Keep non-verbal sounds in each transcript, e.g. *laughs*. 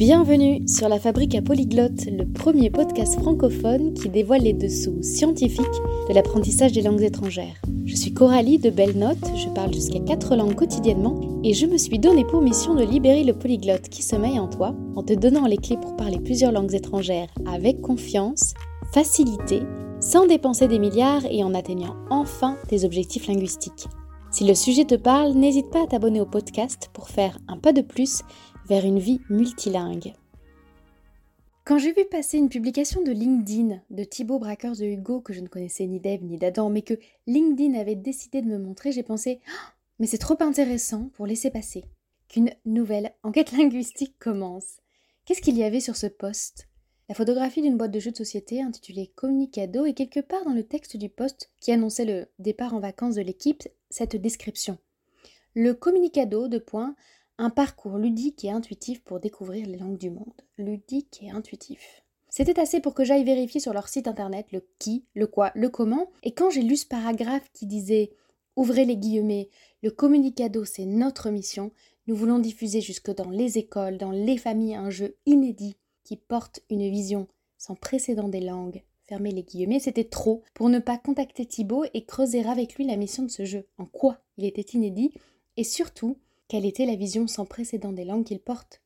Bienvenue sur la Fabrique à Polyglotte, le premier podcast francophone qui dévoile les dessous scientifiques de l'apprentissage des langues étrangères. Je suis Coralie de Belle Note, je parle jusqu'à 4 langues quotidiennement et je me suis donné pour mission de libérer le polyglotte qui sommeille en toi en te donnant les clés pour parler plusieurs langues étrangères avec confiance, facilité, sans dépenser des milliards et en atteignant enfin tes objectifs linguistiques. Si le sujet te parle, n'hésite pas à t'abonner au podcast pour faire un pas de plus vers une vie multilingue. Quand j'ai vu passer une publication de LinkedIn de Thibaut Brackers de Hugo, que je ne connaissais ni d'Eve ni d'Adam, mais que LinkedIn avait décidé de me montrer, j'ai pensé oh, mais c'est trop intéressant pour laisser passer qu'une nouvelle enquête *laughs* linguistique commence. Qu'est-ce qu'il y avait sur ce poste La photographie d'une boîte de jeux de société intitulée Communicado et quelque part dans le texte du poste qui annonçait le départ en vacances de l'équipe, cette description. Le Communicado, de points, un parcours ludique et intuitif pour découvrir les langues du monde. Ludique et intuitif. C'était assez pour que j'aille vérifier sur leur site internet le qui, le quoi, le comment, et quand j'ai lu ce paragraphe qui disait Ouvrez les guillemets, le communicado c'est notre mission, nous voulons diffuser jusque dans les écoles, dans les familles un jeu inédit qui porte une vision sans précédent des langues. Fermez les guillemets, c'était trop pour ne pas contacter Thibaut et creuser avec lui la mission de ce jeu. En quoi il était inédit et surtout quelle était la vision sans précédent des langues qu'il porte?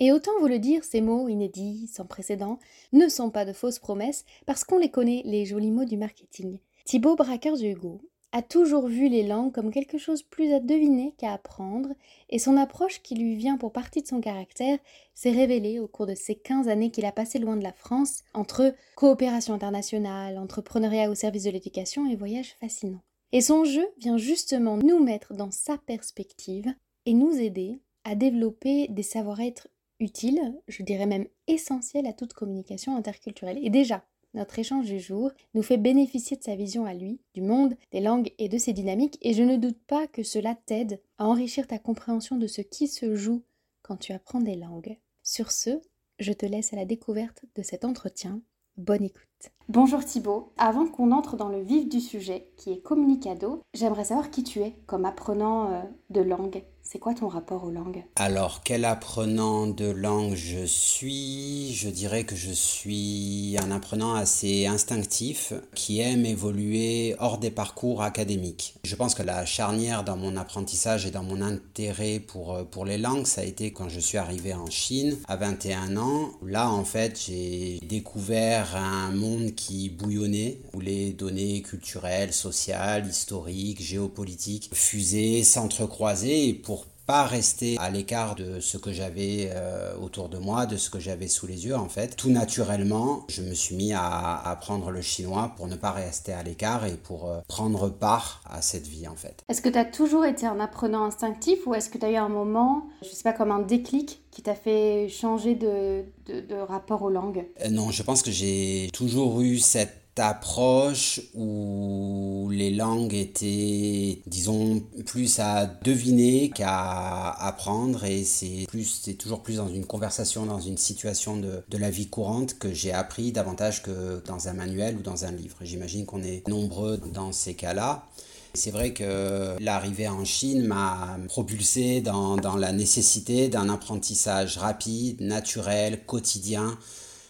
Et autant vous le dire, ces mots inédits, sans précédent, ne sont pas de fausses promesses, parce qu'on les connaît, les jolis mots du marketing. Thibaut Braqueurs Hugo a toujours vu les langues comme quelque chose plus à deviner qu'à apprendre, et son approche qui lui vient pour partie de son caractère s'est révélée au cours de ces 15 années qu'il a passé loin de la France, entre coopération internationale, entrepreneuriat au service de l'éducation et voyages fascinants. Et son jeu vient justement nous mettre dans sa perspective et nous aider à développer des savoir-être utiles, je dirais même essentiels à toute communication interculturelle. Et déjà, notre échange du jour nous fait bénéficier de sa vision à lui, du monde, des langues et de ses dynamiques, et je ne doute pas que cela t'aide à enrichir ta compréhension de ce qui se joue quand tu apprends des langues. Sur ce, je te laisse à la découverte de cet entretien. Bonne écoute. Bonjour Thibaut. Avant qu'on entre dans le vif du sujet, qui est communicado, j'aimerais savoir qui tu es comme apprenant euh, de langue. C'est quoi ton rapport aux langues? Alors, quel apprenant de langue je suis? Je dirais que je suis un apprenant assez instinctif qui aime évoluer hors des parcours académiques. Je pense que la charnière dans mon apprentissage et dans mon intérêt pour, euh, pour les langues, ça a été quand je suis arrivé en Chine à 21 ans. Là, en fait, j'ai découvert un monde qui bouillonnait, où les données culturelles, sociales, historiques, géopolitiques fusaient, s'entrecroisaient pour pas rester à l'écart de ce que j'avais euh, autour de moi, de ce que j'avais sous les yeux en fait. Tout naturellement, je me suis mis à apprendre le chinois pour ne pas rester à l'écart et pour euh, prendre part à cette vie en fait. Est-ce que tu as toujours été un apprenant instinctif ou est-ce que tu as eu un moment, je sais pas, comme un déclic qui t'a fait changer de, de, rapport aux langues? Euh, Non, je pense que j'ai toujours eu cette approche où les langues étaient, disons, plus à deviner qu'à apprendre et c'est plus, c'est toujours plus dans une conversation, dans une situation de, de la vie courante que j'ai appris davantage que dans un manuel ou dans un livre. J'imagine qu'on est nombreux dans ces cas-là. C'est vrai que l'arrivée en Chine m'a propulsé dans, dans la nécessité d'un apprentissage rapide, naturel, quotidien,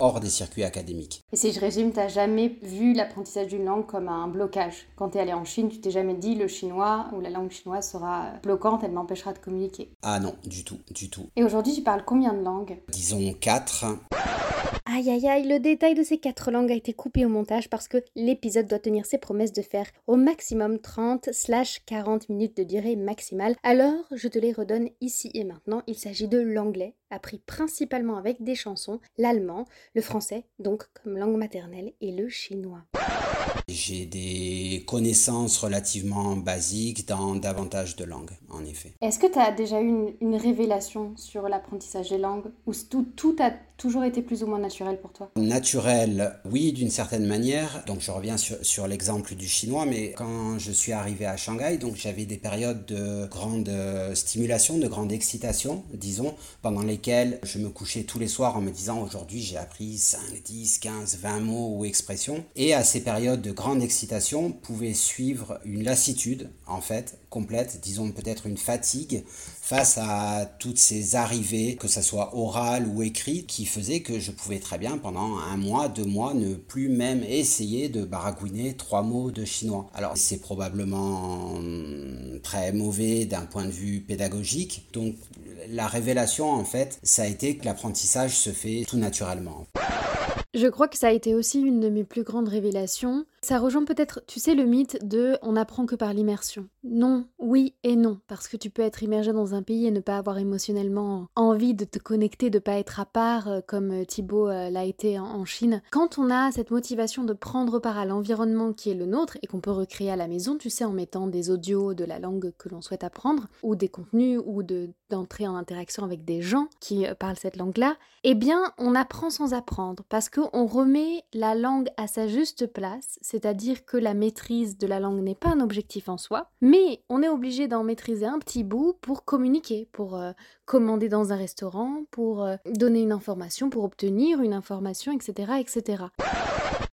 hors des circuits académiques. Et si je résume, tu n'as jamais vu l'apprentissage d'une langue comme un blocage. Quand tu es allé en Chine, tu t'es jamais dit le chinois ou la langue chinoise sera bloquante, elle m'empêchera de communiquer. Ah non, du tout, du tout. Et aujourd'hui, tu parles combien de langues? Disons quatre. Aïe aïe aïe, le détail de ces quatre langues a été coupé au montage parce que l'épisode doit tenir ses promesses de faire au maximum 30/40 minutes de durée maximale. Alors, je te les redonne ici et maintenant. Il s'agit de l'anglais, appris principalement avec des chansons, l'allemand, le français, donc comme langue maternelle, et le chinois. J'ai des connaissances relativement basiques dans davantage de langues, en effet. Est-ce que tu as déjà eu une, révélation sur l'apprentissage des langues ou tout, tout a toujours été plus ou moins naturel pour toi? Naturel, oui, d'une certaine manière. Donc je reviens sur, sur l'exemple du chinois, mais quand je suis arrivé à Shanghai, donc j'avais des périodes de grande stimulation, de grande excitation, disons, pendant lesquelles je me couchais tous les soirs en me disant aujourd'hui j'ai appris 5, 10, 15, 20 mots ou expressions. Et à ces périodes de grande excitation pouvait suivre une lassitude, en fait, complète, disons peut-être une fatigue face à toutes ces arrivées, que ce soit orales ou écrites, qui faisaient que je pouvais très bien pendant un mois, deux mois, ne plus même essayer de baragouiner trois mots de chinois. Alors c'est probablement très mauvais d'un point de vue pédagogique, donc la révélation en fait, ça a été que l'apprentissage se fait tout naturellement. Je crois que ça a été aussi une de mes plus grandes révélations. Ça rejoint peut-être, tu sais, le mythe de on apprend que par l'immersion. Non, oui et non, parce que tu peux être immergé dans un pays et ne pas avoir émotionnellement envie de te connecter, de pas être à part, euh, comme euh, Thibaut euh, l'a été en Chine. Quand on a cette motivation de prendre part à l'environnement qui est le nôtre et qu'on peut recréer à la maison, tu sais, en mettant des audios de la langue que l'on souhaite apprendre, ou des contenus, ou d'entrer en interaction avec des gens qui parlent cette langue-là, eh bien, on apprend sans apprendre, parce que on remet la langue à sa juste place, c'est-à-dire que la maîtrise de la langue n'est pas un objectif en soi, mais on est obligé d'en maîtriser un petit bout pour communiquer, pour euh, commander dans un restaurant, pour euh, donner une information, pour obtenir une information, etc. etc.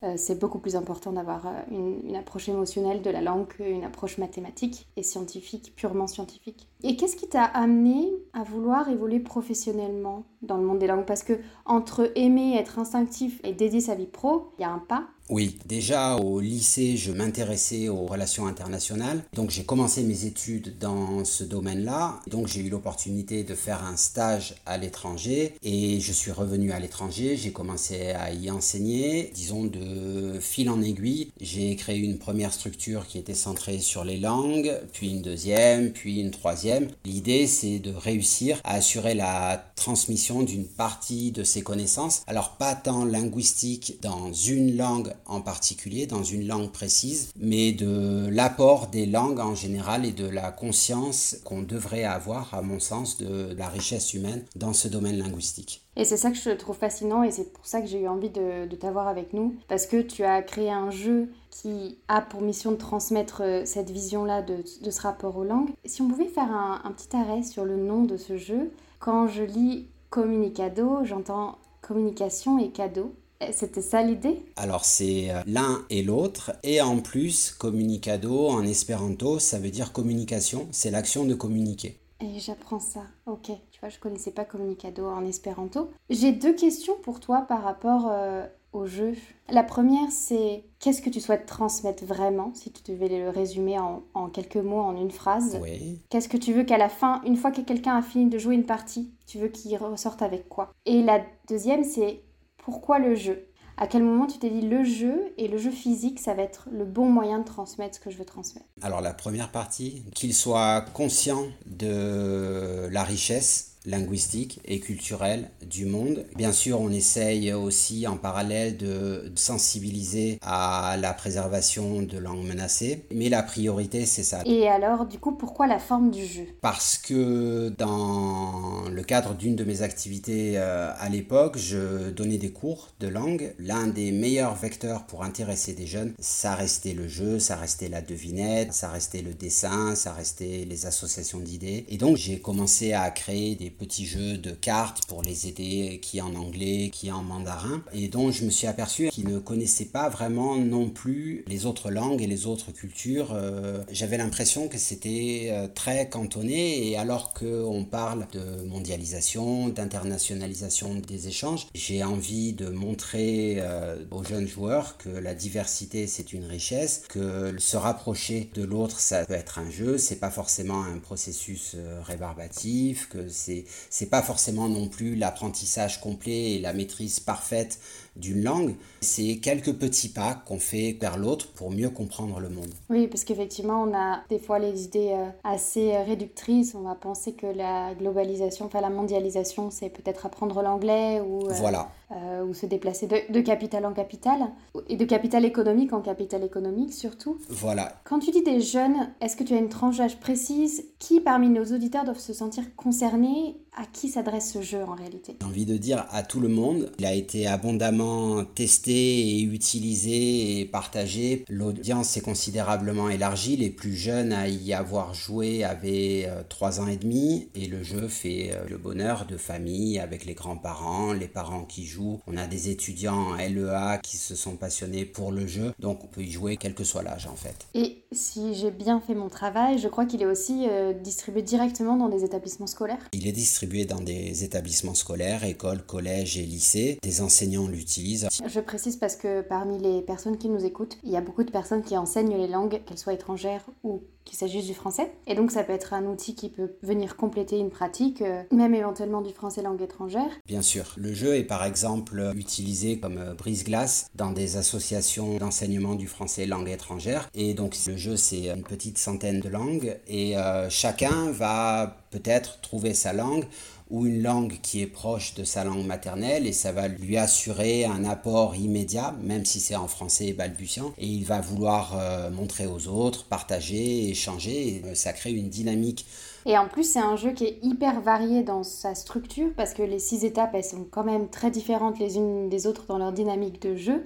Euh, c'est beaucoup plus important d'avoir une, approche émotionnelle de la langue qu'une approche mathématique et scientifique, purement scientifique. Et qu'est-ce qui t'a amené à vouloir évoluer professionnellement dans le monde des langues? Parce que entre aimer, être instinctif et dédier sa vie pro, il y a un pas. Oui, déjà au lycée, je m'intéressais aux relations internationales. Donc j'ai commencé mes études dans ce domaine-là. Donc j'ai eu l'opportunité de faire un stage à l'étranger et je suis revenu à l'étranger. J'ai commencé à y enseigner, disons de fil en aiguille. J'ai créé une première structure qui était centrée sur les langues, puis une deuxième, puis une troisième. L'idée c'est de réussir à assurer la transmission d'une partie de ces connaissances. Alors pas tant linguistique dans une langue en particulier, dans une langue précise, mais de l'apport des langues en général et de la conscience qu'on devrait avoir, à mon sens, de la richesse humaine dans ce domaine linguistique. Et c'est ça que je trouve fascinant et c'est pour ça que j'ai eu envie de, t'avoir avec nous, parce que tu as créé un jeu qui a pour mission de transmettre euh, cette vision-là de, ce rapport aux langues. Si on pouvait faire un, un petit arrêt sur le nom de ce jeu, quand je lis communicado, j'entends communication et cadeau. C'était ça l'idée? Alors c'est euh, l'un et l'autre. Et en plus, communicado en espéranto, ça veut dire communication. C'est l'action de communiquer. Et j'apprends ça. Ok. Tu vois, je connaissais pas communicado en espéranto. J'ai deux questions pour toi par rapport euh, au jeu. La première, c'est qu'est-ce que tu souhaites transmettre vraiment, si tu devais le résumer en, en quelques mots, en une phrase? Oui. Qu'est-ce que tu veux qu'à la fin, une fois que quelqu'un a fini de jouer une partie, tu veux qu'il ressorte avec quoi? Et la deuxième, c'est pourquoi le jeu. À quel moment tu t'es dit le jeu et le jeu physique, ça va être le bon moyen de transmettre ce que je veux transmettre? Alors la première partie, qu'il soit conscient de la richesse linguistique et culturelle du monde. Bien sûr, on essaye aussi en parallèle de sensibiliser à la préservation de langues menacées, mais la priorité, c'est ça. Et alors, du coup, pourquoi la forme du jeu? Parce que dans le cadre d'une de mes activités euh, à l'époque, je donnais des cours de langue. L'un des meilleurs vecteurs pour intéresser des jeunes, ça restait le jeu, ça restait la devinette, ça restait le dessin, ça restait les associations d'idées. Et donc, j'ai commencé à créer des petits jeux de cartes pour les aider, qui en anglais, qui en mandarin, et dont je me suis aperçu qu'ils ne connaissaient pas vraiment non plus les autres langues et les autres cultures. Euh, j'avais l'impression que c'était euh, très cantonné, et alors qu'on parle de mondialisation, d'internationalisation des échanges, j'ai envie de montrer euh, aux jeunes joueurs que la diversité c'est une richesse, que se rapprocher de l'autre ça peut être un jeu, c'est pas forcément un processus rébarbatif, que c'est c'est pas forcément non plus l'apprentissage complet et la maîtrise parfaite d'une langue, c'est quelques petits pas qu'on fait vers l'autre pour mieux comprendre le monde. Oui, parce qu'effectivement, on a des fois les idées euh, assez réductrices. On va penser que la globalisation, enfin la mondialisation, c'est peut-être apprendre l'anglais ou, euh, voilà. Euh, ou se déplacer de, de capitale en capitale, et de capitale économique en capitale économique surtout. Voilà. Quand tu dis des jeunes, est-ce que tu as une tranche d'âge précise? Qui parmi nos auditeurs doivent se sentir concernés? À qui s'adresse ce jeu en réalité? J'ai envie de dire à tout le monde, il a été abondamment testé et utilisé et partagé, l'audience s'est considérablement élargie. Les plus jeunes à y avoir joué avaient 3 ans et demi et le jeu fait le bonheur de familles avec les grands-parents, les parents qui jouent. On a des étudiants en LEA qui se sont passionnés pour le jeu, donc on peut y jouer quel que soit l'âge en fait. Et si j'ai bien fait mon travail, je crois qu'il est aussi euh, distribué directement dans des établissements scolaires. Il est distribué dans des établissements scolaires, écoles, collèges et lycées. Des enseignants l'utilisent. Je précise parce que parmi les personnes qui nous écoutent, il y a beaucoup de personnes qui enseignent les langues, qu'elles soient étrangères ou qu'il s'agisse du français. Et donc ça peut être un outil qui peut venir compléter une pratique, euh, même éventuellement du français langue étrangère. Bien sûr. Le jeu est par exemple utilisé comme brise-glace dans des associations d'enseignement du français langue étrangère. Et donc le jeu c'est une petite centaine de langues et euh, chacun va peut-être trouver sa langue ou une langue qui est proche de sa langue maternelle et ça va lui assurer un apport immédiat, même si c'est en français balbutiant, et il va vouloir euh, montrer aux autres, partager, échanger, et euh, ça crée une dynamique. Et en plus, c'est un jeu qui est hyper varié dans sa structure parce que les six étapes, elles sont quand même très différentes les unes des autres dans leur dynamique de jeu.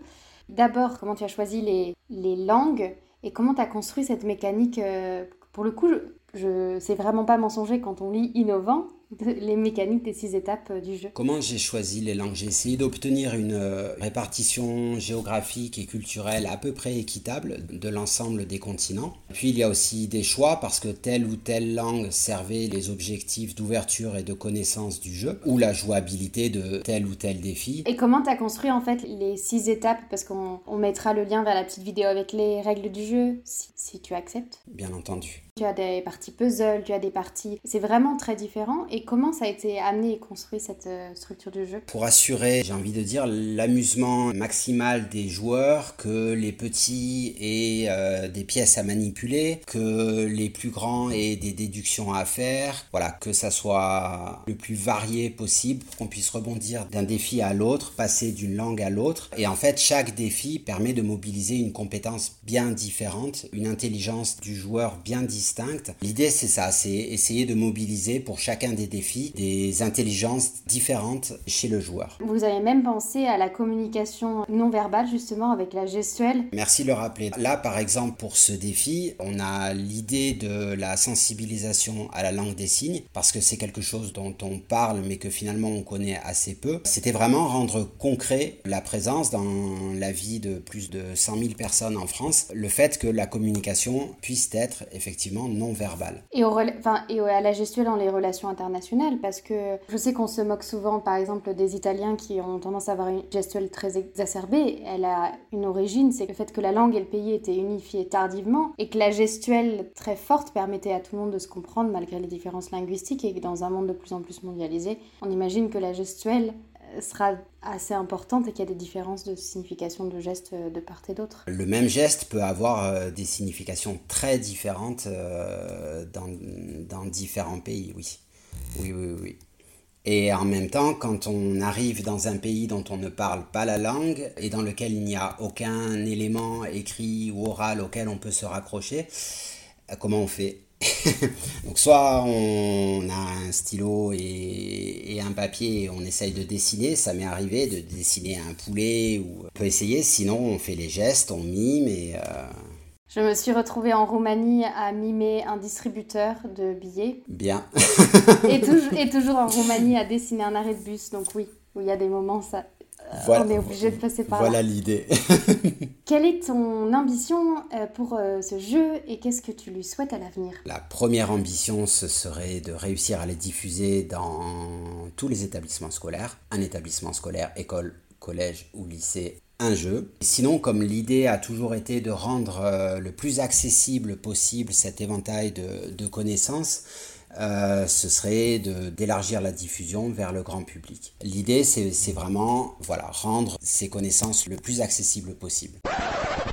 D'abord, comment tu as choisi les, les langues et comment tu as construit cette mécanique. Euh, pour le coup, je, c'est vraiment pas mensonger quand on lit innovant, les mécaniques des six étapes euh, du jeu. Comment j'ai choisi les langues? J'ai essayé d'obtenir une euh, répartition géographique et culturelle à peu près équitable de l'ensemble des continents. Puis il y a aussi des choix parce que telle ou telle langue servait les objectifs d'ouverture et de connaissance du jeu ou la jouabilité de tel ou tel défi. Et comment tu as construit en fait les six étapes? Parce qu'on mettra le lien vers la petite vidéo avec les règles du jeu si, si tu acceptes. Bien entendu. Tu as des parties puzzle, tu as des parties... C'est vraiment très différent. Et comment ça a été amené et construit cette euh, structure du jeu? Pour assurer, j'ai envie de dire, l'amusement maximal des joueurs, que les petits aient euh, des pièces à manipuler, que les plus grands aient des déductions à faire, voilà, que ça soit le plus varié possible, qu'on puisse rebondir d'un défi à l'autre, passer d'une langue à l'autre. Et en fait, chaque défi permet de mobiliser une compétence bien différente, une intelligence du joueur bien distincte. L'idée, c'est ça, c'est essayer de mobiliser pour chacun des défis, des intelligences différentes chez le joueur. Vous avez même pensé à la communication non verbale justement avec la gestuelle. Merci de le rappeler. Là par exemple pour ce défi, on a l'idée de la sensibilisation à la langue des signes parce que c'est quelque chose dont on parle mais que finalement on connaît assez peu. C'était vraiment rendre concret la présence dans la vie de plus de 100 000 personnes en France, le fait que la communication puisse être effectivement non verbale. Et, au enfin, et à la gestuelle dans les relations internationales parce que je sais qu'on se moque souvent par exemple des Italiens qui ont tendance à avoir une gestuelle très exacerbée. Elle a une origine, c'est le fait que la langue et le pays étaient unifiés tardivement et que la gestuelle très forte permettait à tout le monde de se comprendre malgré les différences linguistiques et que dans un monde de plus en plus mondialisé, on imagine que la gestuelle sera assez importante et qu'il y a des différences de signification de gestes euh, de part et d'autre. Le même geste peut avoir euh, des significations très différentes dans, dans différents pays, oui. Oui, oui, oui. Et en même temps, quand on arrive dans un pays dont on ne parle pas la langue et dans lequel il n'y a aucun élément écrit ou oral auquel on peut se raccrocher, euh, comment on fait? *laughs* Donc soit on a un stylo et, un papier et on essaye de dessiner, ça m'est arrivé de dessiner un poulet ou on peut essayer, sinon on fait les gestes, on mime et... Euh, je me suis retrouvée en Roumanie à mimer un distributeur de billets. Bien. et, toujours, et toujours en Roumanie à dessiner un arrêt de bus. Donc oui, où il y a des moments, ça, euh, on est obligé de passer par voilà là. Voilà l'idée. *laughs* Quelle est ton ambition euh, pour euh, ce jeu et qu'est-ce que tu lui souhaites à l'avenir? La première ambition, ce serait de réussir à les diffuser dans tous les établissements scolaires. Un établissement scolaire, école, collège ou lycée un jeu. Sinon, comme l'idée a toujours été de rendre euh, le plus accessible possible cet éventail de, connaissances, euh, ce serait d'élargir la diffusion vers le grand public. L'idée, c'est vraiment voilà, rendre ces connaissances le plus accessible possible.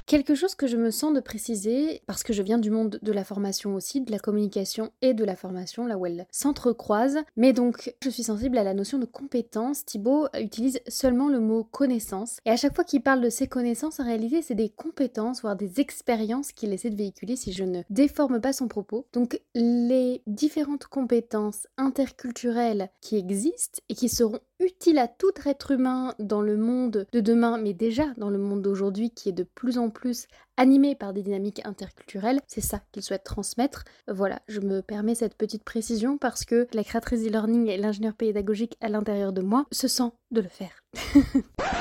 Quelque chose que je me sens de préciser, parce que je viens du monde de la formation aussi, de la communication et de la formation, là où elles s'entrecroisent, mais donc je suis sensible à la notion de compétence. Thibaut utilise seulement le mot connaissance, et à chaque fois qu'il parle de ses connaissances, en réalité c'est des compétences, voire des expériences qu'il essaie de véhiculer si je ne déforme pas son propos. Donc les différentes compétences interculturelles qui existent et qui seront utile à tout être humain dans le monde de demain, mais déjà dans le monde d'aujourd'hui qui est de plus en plus animé par des dynamiques interculturelles. C'est ça qu'il souhaite transmettre. Voilà, je me permets cette petite précision parce que la créatrice e-learning et l'ingénieur pédagogique à l'intérieur de moi se sent de le faire. *laughs*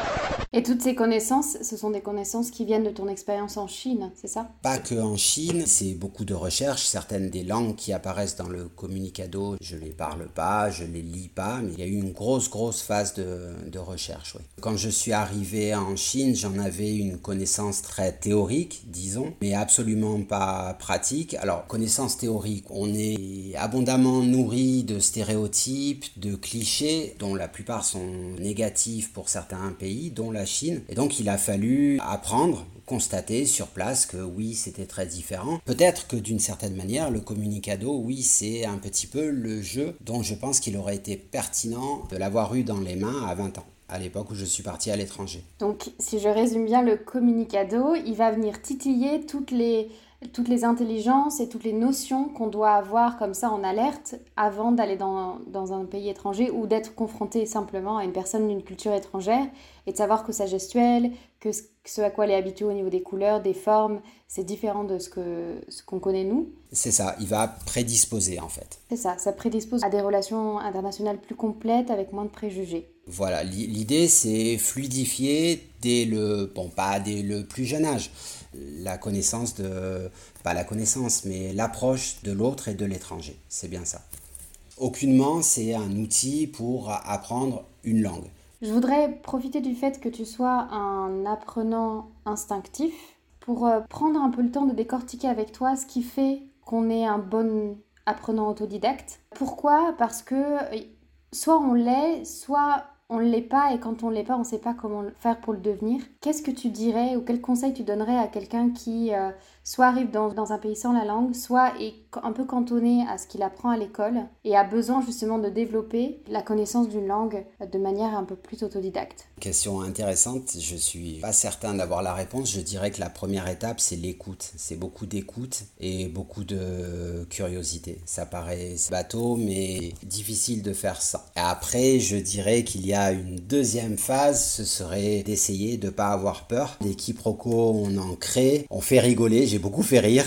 Et toutes ces connaissances, ce sont des connaissances qui viennent de ton expérience en Chine, c'est ça? Pas que en Chine, c'est beaucoup de recherches. Certaines des langues qui apparaissent dans le communicado, je les parle pas, je les lis pas, mais il y a eu une grosse, grosse phase de, de recherche. Oui. Quand je suis arrivé en Chine, j'en avais une connaissance très théorique, disons, mais absolument pas pratique. Alors, connaissance théorique, on est abondamment nourri de stéréotypes, de clichés, dont la plupart sont négatifs pour certains pays, dont la Et donc il a fallu apprendre, constater sur place que oui, c'était très différent. Peut-être que d'une certaine manière, le communicado, oui, c'est un petit peu le jeu dont je pense qu'il aurait été pertinent de l'avoir eu dans les mains à 20 ans à l'époque où je suis parti à l'étranger. Donc, si je résume bien le communicado, il va venir titiller toutes les toutes les intelligences et toutes les notions qu'on doit avoir comme ça en alerte avant d'aller dans, dans, un pays étranger ou d'être confronté simplement à une personne d'une culture étrangère et de savoir que sa gestuelle, que ce à quoi elle est habituée au niveau des couleurs, des formes, c'est différent de ce qu'on ce qu'on connaît nous. C'est ça, il va prédisposer en fait. C'est ça, ça prédispose à des relations internationales plus complètes avec moins de préjugés. Voilà, l'idée c'est fluidifier dès le, bon pas dès le plus jeune âge, la connaissance de, pas la connaissance, mais l'approche de l'autre et de l'étranger. C'est bien ça. Aucunement, c'est un outil pour apprendre une langue. Je voudrais profiter du fait que tu sois un apprenant instinctif pour euh, prendre un peu le temps de décortiquer avec toi ce qui fait qu'on est un bon apprenant autodidacte. Pourquoi? Parce que euh, soit on l'est, soit on ne l'est pas et quand on ne l'est pas, on ne sait pas comment faire pour le devenir. Qu'est-ce que tu dirais ou quel conseil tu donnerais à quelqu'un qui euh, soit arrive dans, un pays sans la langue, soit est un peu cantonné à ce qu'il apprend à l'école et a besoin justement de développer la connaissance d'une langue de manière un peu plus autodidacte Question intéressante, je suis pas certain d'avoir la réponse. Je dirais que la première étape, c'est l'écoute. C'est beaucoup d'écoute et beaucoup de curiosité. Ça paraît bateau, mais difficile de faire ça. Après, je dirais qu'il y a une deuxième phase, ce serait d'essayer de ne pas avoir peur. Des quiproquos, on en crée, on fait rigoler, beaucoup fait rire.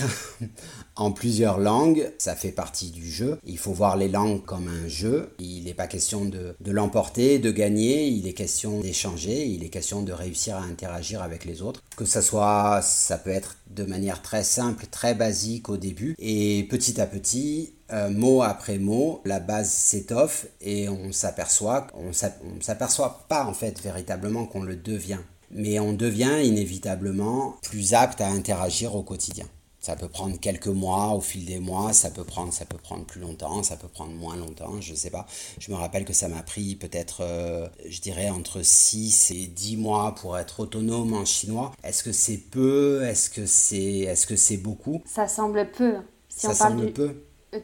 en plusieurs langues, ça fait partie du jeu. Il faut voir les langues comme un jeu. Il n'est pas question de, de l'emporter, de gagner, il est question d'échanger, il est question de réussir à interagir avec les autres. Que ça soit, ça peut être de manière très simple, très basique au début, et petit à petit, euh, mot après mot, la base s'étoffe et on s'aperçoit, on s'aperçoit pas en fait véritablement qu'on le devient, mais on devient inévitablement plus apte à interagir au quotidien. Ça peut prendre quelques mois au fil des mois, ça peut prendre, ça peut prendre plus longtemps, ça peut prendre moins longtemps, je ne sais pas. Je me rappelle que ça m'a pris peut-être, euh, je dirais, entre 6 et 10 mois pour être autonome en chinois. Est-ce que c'est peu? Est-ce que c'est est -ce c'est beaucoup? Ça semble peu. Si ça on parle semble du, peu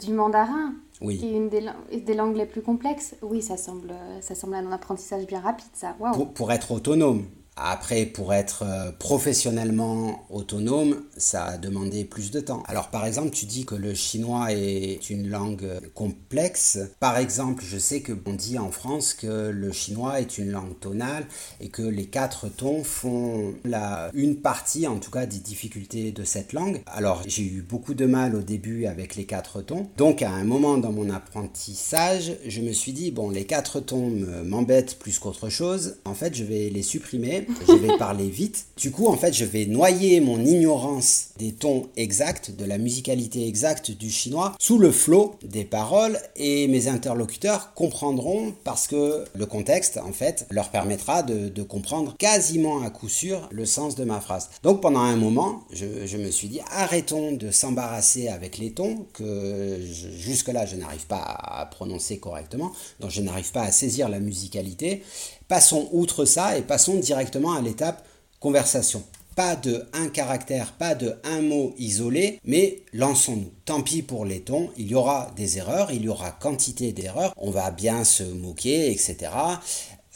Du mandarin, oui. qui est une des, des, langues les plus complexes, oui, ça semble, ça semble un apprentissage bien rapide, ça. Pour, pour être autonome, après, pour être euh, professionnellement autonome, ça a demandé plus de temps. Alors, par exemple, tu dis que le chinois est une langue complexe. Par exemple, je sais que on dit en France que le chinois est une langue tonale et que les quatre tons font la, une partie, en tout cas, des difficultés de cette langue. Alors, j'ai eu beaucoup de mal au début avec les quatre tons. Donc, à un moment dans mon apprentissage, je me suis dit, bon, les quatre tons m'embêtent plus qu'autre chose. En fait, je vais les supprimer je vais parler vite. Du coup, en fait, je vais noyer mon ignorance des tons exacts, de la musicalité exacte du chinois, sous le flot des paroles et mes interlocuteurs comprendront parce que le contexte, en fait, leur permettra de, comprendre quasiment à coup sûr le sens de ma phrase. Donc pendant un moment, je, me suis dit, arrêtons de s'embarrasser avec les tons que jusque-là, je n'arrive pas à prononcer correctement, donc je n'arrive pas à saisir la musicalité Passons outre ça et passons directement à l'étape conversation. pas de un caractère, pas de un mot isolé, mais lançons-nous. Tant pis pour les tons, il y aura des erreurs, il y aura quantité d'erreurs, on va bien se moquer, etc.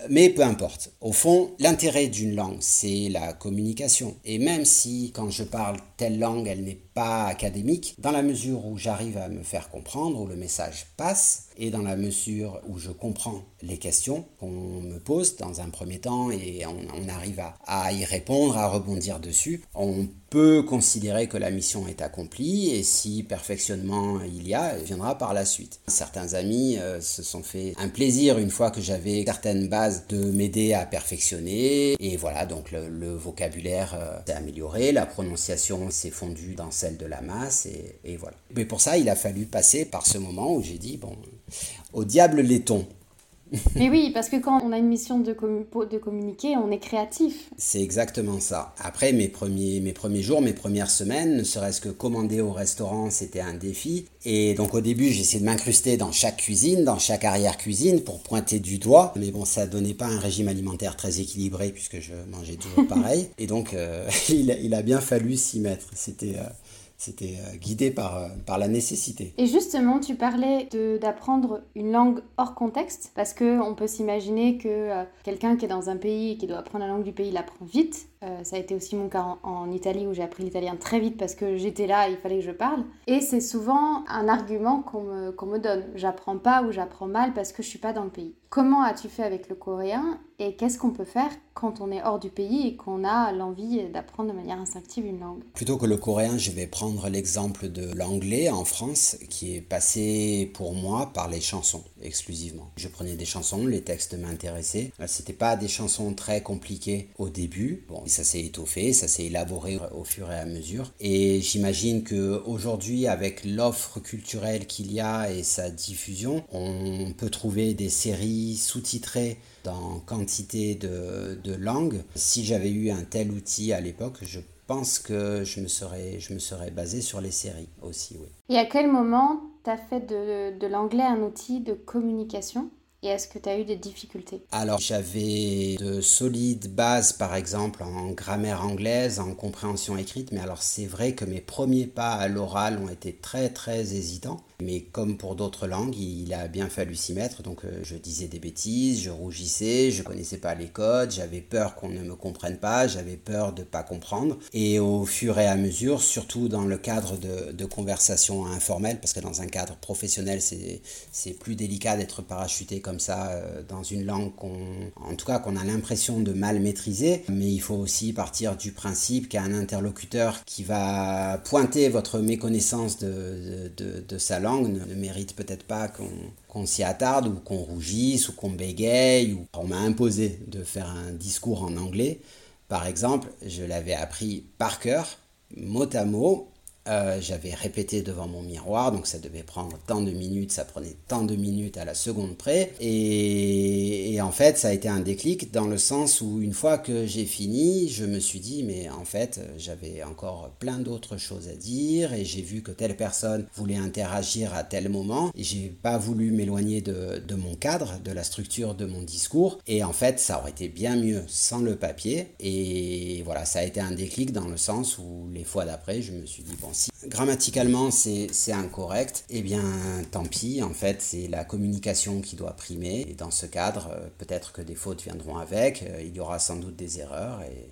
Mais peu importe. Au fond, l'intérêt d'une langue, c'est la communication. Et même si quand je parle telle langue, elle n'est pas académique, dans la mesure où j'arrive à me faire comprendre, où le message passe, et dans la mesure où je comprends les questions qu'on me pose dans un premier temps et on, arrive à, y répondre, à rebondir dessus, on peut considérer que la mission est accomplie et si perfectionnement il y a, elle viendra par la suite. Certains amis euh, se sont fait un plaisir une fois que j'avais certaines bases de m'aider à perfectionner et voilà donc le, vocabulaire euh, s'est amélioré, la prononciation s'est fondue dans celle de la masse et, voilà. Mais pour ça il a fallu passer par ce moment où j'ai dit bon au diable les tons. *laughs* Mais oui, parce que quand on a une mission de, de communiquer, on est créatif. C'est exactement ça. Après, mes premiers, mes premiers jours, mes premières semaines, ne serait-ce que commander au restaurant, c'était un défi. Et donc au début, j'ai essayé de m'incruster dans chaque cuisine, dans chaque arrière-cuisine, pour pointer du doigt. Mais bon, ça donnait pas un régime alimentaire très équilibré, puisque je mangeais toujours *laughs* pareil. Et donc, euh, *laughs* il, a bien fallu s'y mettre. C'était... Euh, c'était euh, guidé par, euh, par la nécessité. Et justement, tu parlais d'apprendre une langue hors contexte, parce qu'on peut s'imaginer que euh, quelqu'un qui est dans un pays et qui doit apprendre la langue du pays l'apprend vite. ça a été aussi mon cas en, Italie où j'ai appris l'italien très vite parce que j'étais là, il fallait que je parle. Et c'est souvent un argument qu'on me, me donne. J'apprends pas ou j'apprends mal parce que je suis pas dans le pays. Comment as-tu fait avec le coréen et qu'est-ce qu'on peut faire quand on est hors du pays et qu'on a l'envie d'apprendre de manière instinctive une langue? Plutôt que le coréen, je vais prendre l'exemple de l'anglais en France qui est passé pour moi par les chansons exclusivement. Je prenais des chansons, les textes m'intéressaient. Euh, c'était pas des chansons très compliquées au début. Bon, ça s'est étoffé, ça s'est élaboré au fur et à mesure. Et j'imagine que aujourd'hui, avec l'offre culturelle qu'il y a et sa diffusion, on peut trouver des séries sous-titré dans quantité de, de langues. Si j'avais eu un tel outil à l'époque, je pense que je me serais, je me serais basé sur les séries aussi, oui. Et à quel moment tu as fait de, de l'anglais un outil de communication? Et est-ce que tu as eu des difficultés? Alors j'avais de solides bases par exemple en grammaire anglaise, en compréhension écrite, mais alors c'est vrai que mes premiers pas à l'oral ont été très très hésitants. Mais comme pour d'autres langues, il a bien fallu s'y mettre. Donc euh, je disais des bêtises, je rougissais, je connaissais pas les codes, j'avais peur qu'on ne me comprenne pas, j'avais peur de pas comprendre. Et au fur et à mesure, surtout dans le cadre de, de conversations informelles, parce que dans un cadre professionnel, c'est plus délicat d'être parachuté comme ça euh, dans une langue qu'on, en tout cas, qu'on a l'impression de mal maîtriser. Mais il faut aussi partir du principe qu'un interlocuteur qui va pointer votre méconnaissance de, de sa langue ne, mérite peut-être pas qu'on s'y attarde ou qu'on rougisse ou qu'on bégaye. Ou... On m'a imposé de faire un discours en anglais. Par exemple, je l'avais appris par cœur, mot à mot, euh, j'avais répété devant mon miroir, donc ça devait prendre tant de minutes, ça prenait tant de minutes à la seconde près. Et, en fait, ça a été un déclic dans le sens où une fois que j'ai fini, je me suis dit, mais en fait, j'avais encore plein d'autres choses à dire et j'ai vu que telle personne voulait interagir à tel moment. Et j'ai pas voulu m'éloigner de, de mon cadre, de la structure de mon discours. Et en fait, ça aurait été bien mieux sans le papier. Et voilà, ça a été un déclic dans le sens où les fois d'après, je me suis dit, bon, si grammaticalement c'est incorrect, eh bien tant pis, en fait c'est la communication qui doit primer. Et dans ce cadre, euh, peut-être que des fautes viendront avec, euh, il y aura sans doute des erreurs. Et...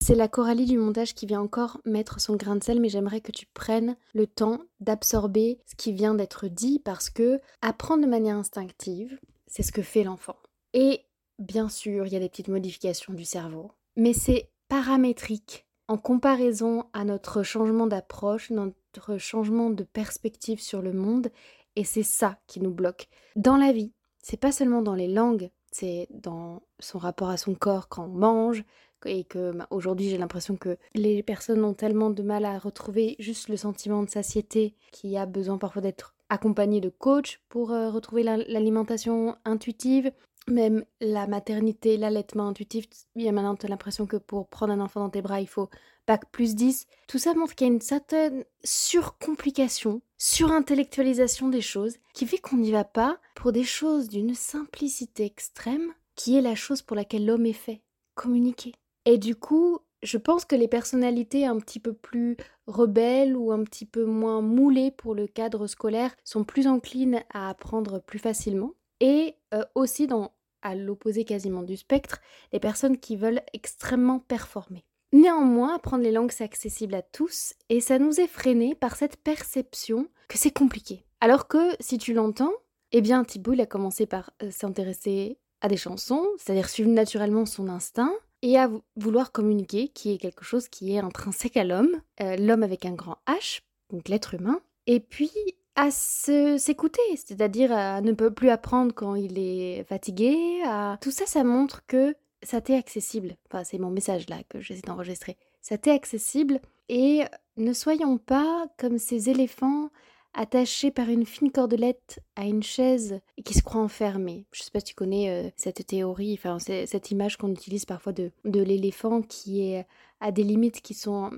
C'est la Coralie du montage qui vient encore mettre son grain de sel, mais j'aimerais que tu prennes le temps d'absorber ce qui vient d'être dit parce que apprendre de manière instinctive, c'est ce que fait l'enfant. Et bien sûr, il y a des petites modifications du cerveau, mais c'est paramétrique en comparaison à notre changement d'approche, notre changement de perspective sur le monde, et c'est ça qui nous bloque. Dans la vie, c'est pas seulement dans les langues, c'est dans son rapport à son corps quand on mange, et que bah, aujourd'hui j'ai l'impression que les personnes ont tellement de mal à retrouver juste le sentiment de satiété qui a besoin parfois d'être accompagné de coach pour euh, retrouver l'alimentation intuitive, même la maternité, l'allaitement intuitif, il y a maintenant l'impression que pour prendre un enfant dans tes bras, il faut bac plus 10. Tout ça montre qu'il y a une certaine surcomplication, surintellectualisation des choses, qui fait qu'on n'y va pas pour des choses d'une simplicité extrême, qui est la chose pour laquelle l'homme est fait, communiquer. Et du coup, je pense que les personnalités un petit peu plus rebelles ou un petit peu moins moulées pour le cadre scolaire sont plus enclines à apprendre plus facilement. Et euh, aussi, dans, à l'opposé quasiment du spectre, les personnes qui veulent extrêmement performer. Néanmoins, apprendre les langues, c'est accessible à tous et ça nous est freiné par cette perception que c'est compliqué. Alors que, si tu l'entends, eh bien, Thibault, a commencé par euh, s'intéresser à des chansons, c'est-à-dire suivre naturellement son instinct, et à vouloir communiquer, qui est quelque chose qui est intrinsèque à l'homme, euh, l'homme avec un grand H, donc l'être humain, et puis à s'écouter, c'est-à-dire à ne plus apprendre quand il est fatigué, à... tout ça, ça montre que ça t'est accessible. Enfin, c'est mon message là que j'essaie d'enregistrer. Ça t'est accessible et ne soyons pas comme ces éléphants attaché par une fine cordelette à une chaise et qui se croit enfermé. Je sais pas si tu connais euh, cette théorie, enfin cette image qu'on utilise parfois de l'éléphant qui est à des limites qui sont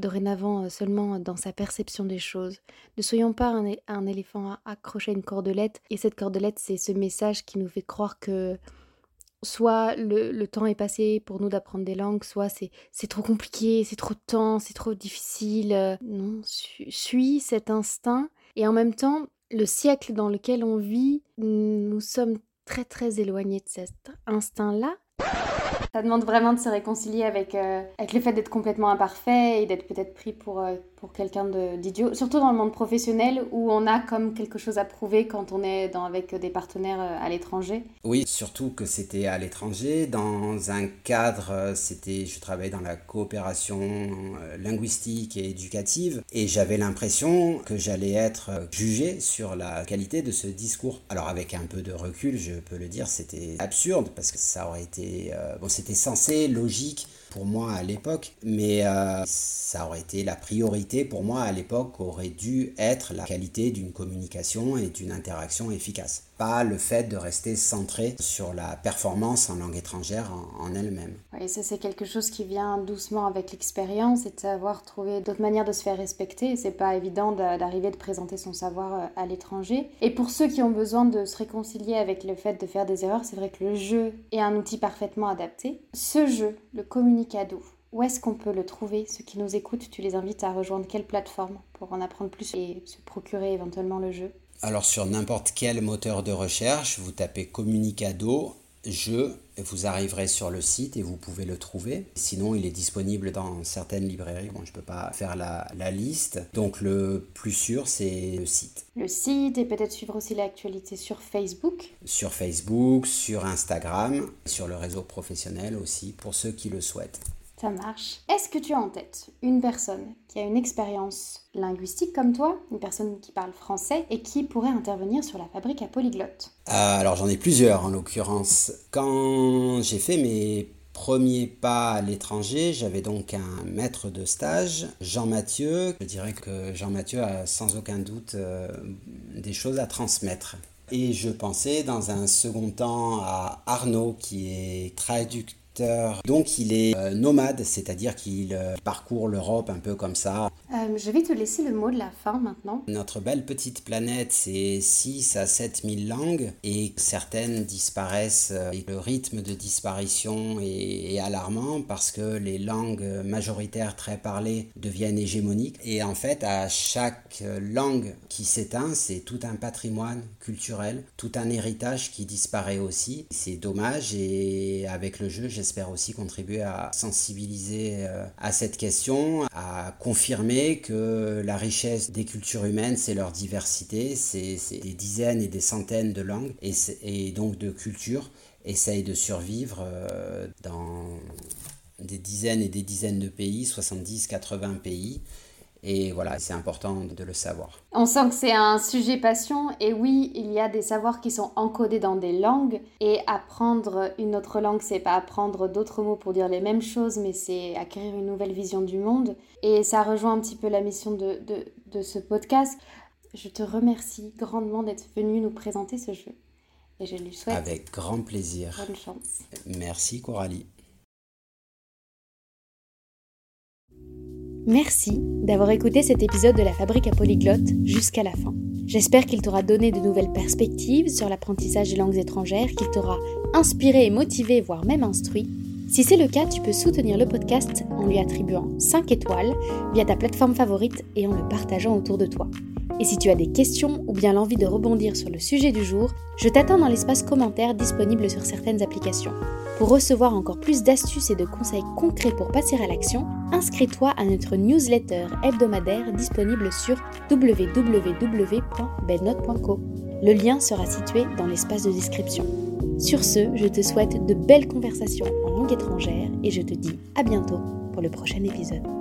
dorénavant euh, seulement dans sa perception des choses. Ne soyons pas un, éléphant accroché à une cordelette et cette cordelette c'est ce message qui nous fait croire que soit le, le, temps est passé pour nous d'apprendre des langues, soit c'est trop compliqué, c'est trop de temps, c'est trop difficile. Euh, non, suis cet instinct et en même temps, le siècle dans lequel on vit, nous sommes très très éloignés de cet instinct-là. Ça demande vraiment de se réconcilier avec, euh, avec le fait d'être complètement imparfait et d'être peut-être pris pour, euh, pour quelqu'un d'idiot. Surtout dans le monde professionnel où on a comme quelque chose à prouver quand on est avec des partenaires euh, à l'étranger. Oui, surtout que c'était à l'étranger. Dans un cadre, c'était, je travaillais dans la coopération linguistique et éducative et j'avais l'impression que j'allais être jugé sur la qualité de ce discours. Alors avec un peu de recul, je peux le dire, c'était absurde parce que ça aurait été... bon, c'était censé, logique pour moi à l'époque, mais euh, ça aurait été la priorité pour moi à l'époque, aurait dû être la qualité d'une communication et d'une interaction efficace pas le fait de rester centré sur la performance en langue étrangère en, elle-même. Oui, ça c'est quelque chose qui vient doucement avec l'expérience et de savoir trouver d'autres manières de se faire respecter. C'est pas évident d'arriver de présenter son savoir euh, à l'étranger. Et pour ceux qui ont besoin de se réconcilier avec le fait de faire des erreurs, c'est vrai que le jeu est un outil parfaitement adapté. Ce jeu, le communicado, où est-ce qu'on peut le trouver Ceux qui nous écoutent, tu les invites à rejoindre quelle plateforme pour en apprendre plus et se procurer éventuellement le jeu? Alors sur n'importe quel moteur de recherche, vous tapez Communicado, jeu, et vous arriverez sur le site et vous pouvez le trouver. Sinon, il est disponible dans certaines librairies. Bon, je ne peux pas faire la, la, liste. Donc le plus sûr, c'est le site. Le site et peut-être suivre aussi l'actualité sur Facebook. Sur Facebook, sur Instagram, sur le réseau professionnel aussi, pour ceux qui le souhaitent. Ça marche. Est-ce que tu as en tête une personne qui a une expérience linguistique comme toi, une personne qui parle français et qui pourrait intervenir sur la fabrique à polyglotte? Euh, Alors j'en ai plusieurs en l'occurrence. Quand j'ai fait mes premiers pas à l'étranger, j'avais donc un maître de stage, Jean Mathieu. Je dirais que Jean Mathieu a sans aucun doute euh, des choses à transmettre. Et je pensais dans un second temps à Arnaud qui est traducteur donc il est euh, nomade, c'est-à-dire qu'il euh, parcourt l'Europe un peu comme ça. Euh, je vais te laisser le mot de la fin maintenant. Notre belle petite planète, c'est 6 à 7 000 langues et certaines disparaissent. Et le rythme de disparition est, alarmant parce que les langues majoritaires très parlées deviennent hégémoniques. Et en fait, à chaque langue qui s'éteint, c'est tout un patrimoine culturel, tout un héritage qui disparaît aussi. C'est dommage et avec le jeu, j'espère j'espère aussi contribuer à sensibiliser euh, à cette question, à confirmer que la richesse des cultures humaines, c'est leur diversité, c'est des dizaines et des centaines de langues et, et donc de cultures essayent de survivre euh, dans des dizaines et des dizaines de pays, 70, 80 pays. Et voilà, c'est important de le savoir. On sent que c'est un sujet passion et oui, il y a des savoirs qui sont encodés dans des langues et apprendre une autre langue, c'est pas apprendre d'autres mots pour dire les mêmes choses, mais c'est acquérir une nouvelle vision du monde. Et ça rejoint un petit peu la mission de, de, de ce podcast. Je te remercie grandement d'être venu nous présenter ce jeu. Et je lui souhaite. Avec grand plaisir. Bonne chance. Merci Coralie. Merci d'avoir écouté cet épisode de la Fabrique à Polyglotte jusqu'à la fin. J'espère qu'il t'aura donné de nouvelles perspectives sur l'apprentissage des langues étrangères, qu'il t'aura inspiré et motivé, voire même instruit. Si c'est le cas, tu peux soutenir le podcast en lui attribuant 5 étoiles via ta plateforme favorite et en le partageant autour de toi. Et si tu as des questions ou bien l'envie de rebondir sur le sujet du jour, je t'attends dans l'espace commentaire disponible sur certaines applications. Pour recevoir encore plus d'astuces et de conseils concrets pour passer à l'action, inscris-toi à notre newsletter hebdomadaire disponible sur www.belnote.co. Le lien sera situé dans l'espace de description. Sur ce, je te souhaite de belles conversations en langue étrangère et je te dis à bientôt pour le prochain épisode.